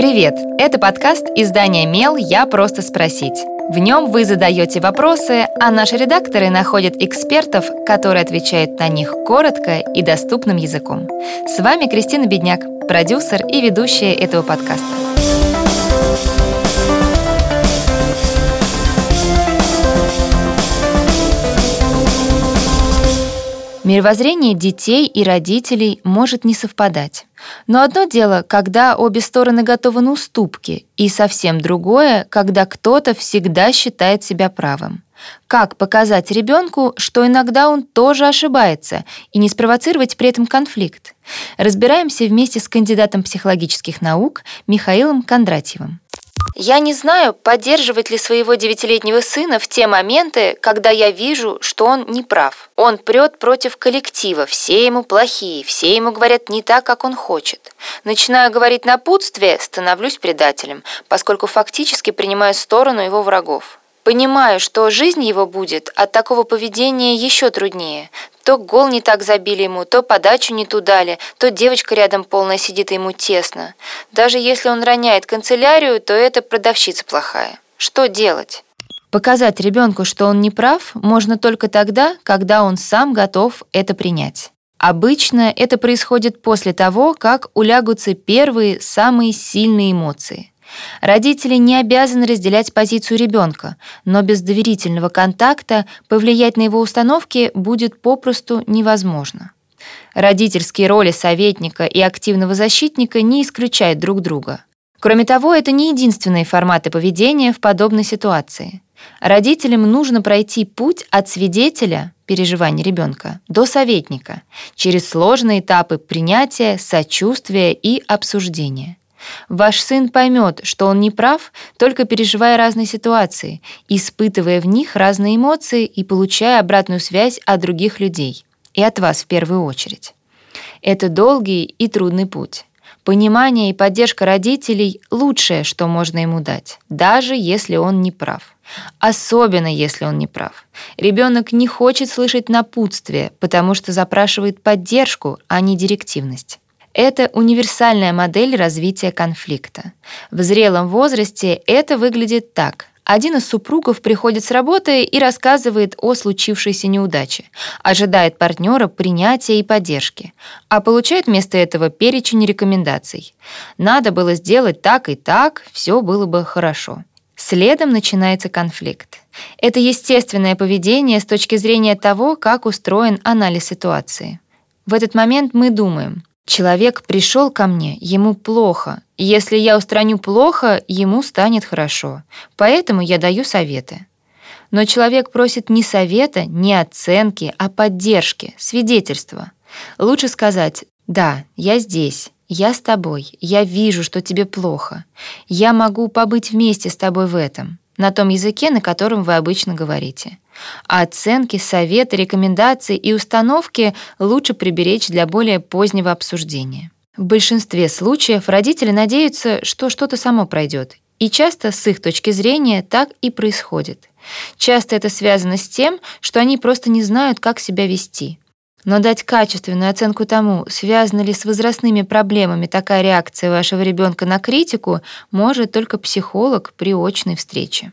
Привет! Это подкаст издания «Мел. Я просто спросить». В нем вы задаете вопросы, а наши редакторы находят экспертов, которые отвечают на них коротко и доступным языком. С вами Кристина Бедняк, продюсер и ведущая этого подкаста. Мировоззрение детей и родителей может не совпадать. Но одно дело, когда обе стороны готовы на уступки, и совсем другое, когда кто-то всегда считает себя правым. Как показать ребенку, что иногда он тоже ошибается, и не спровоцировать при этом конфликт? Разбираемся вместе с кандидатом психологических наук Михаилом Кондратьевым. Я не знаю, поддерживать ли своего девятилетнего сына в те моменты, когда я вижу, что он не прав. Он прет против коллектива, все ему плохие, все ему говорят не так, как он хочет. Начинаю говорить напутствие, становлюсь предателем, поскольку фактически принимаю сторону его врагов. Понимаю, что жизнь его будет от такого поведения еще труднее. То гол не так забили ему, то подачу не туда дали, то девочка рядом полная сидит, и ему тесно. Даже если он роняет канцелярию, то это продавщица плохая. Что делать? Показать ребенку, что он не прав, можно только тогда, когда он сам готов это принять. Обычно это происходит после того, как улягутся первые самые сильные эмоции. Родители не обязаны разделять позицию ребенка, но без доверительного контакта повлиять на его установки будет попросту невозможно. Родительские роли советника и активного защитника не исключают друг друга. Кроме того, это не единственные форматы поведения в подобной ситуации. Родителям нужно пройти путь от свидетеля переживаний ребенка до советника через сложные этапы принятия, сочувствия и обсуждения. Ваш сын поймет, что он не прав, только переживая разные ситуации, испытывая в них разные эмоции и получая обратную связь от других людей. И от вас в первую очередь. Это долгий и трудный путь. Понимание и поддержка родителей — лучшее, что можно ему дать, даже если он не прав. Особенно если он не прав. Ребенок не хочет слышать напутствие, потому что запрашивает поддержку, а не директивность. Это универсальная модель развития конфликта. В зрелом возрасте это выглядит так. Один из супругов приходит с работы и рассказывает о случившейся неудаче, ожидает партнера принятия и поддержки, а получает вместо этого перечень рекомендаций. Надо было сделать так и так, все было бы хорошо. Следом начинается конфликт. Это естественное поведение с точки зрения того, как устроен анализ ситуации. В этот момент мы думаем, Человек пришел ко мне, ему плохо. Если я устраню плохо, ему станет хорошо. Поэтому я даю советы. Но человек просит не совета, не оценки, а поддержки, свидетельства. Лучше сказать «Да, я здесь, я с тобой, я вижу, что тебе плохо. Я могу побыть вместе с тобой в этом» на том языке, на котором вы обычно говорите. А оценки, советы, рекомендации и установки лучше приберечь для более позднего обсуждения. В большинстве случаев родители надеются, что что-то само пройдет, и часто с их точки зрения так и происходит. Часто это связано с тем, что они просто не знают, как себя вести. Но дать качественную оценку тому, связана ли с возрастными проблемами такая реакция вашего ребенка на критику, может только психолог при очной встрече.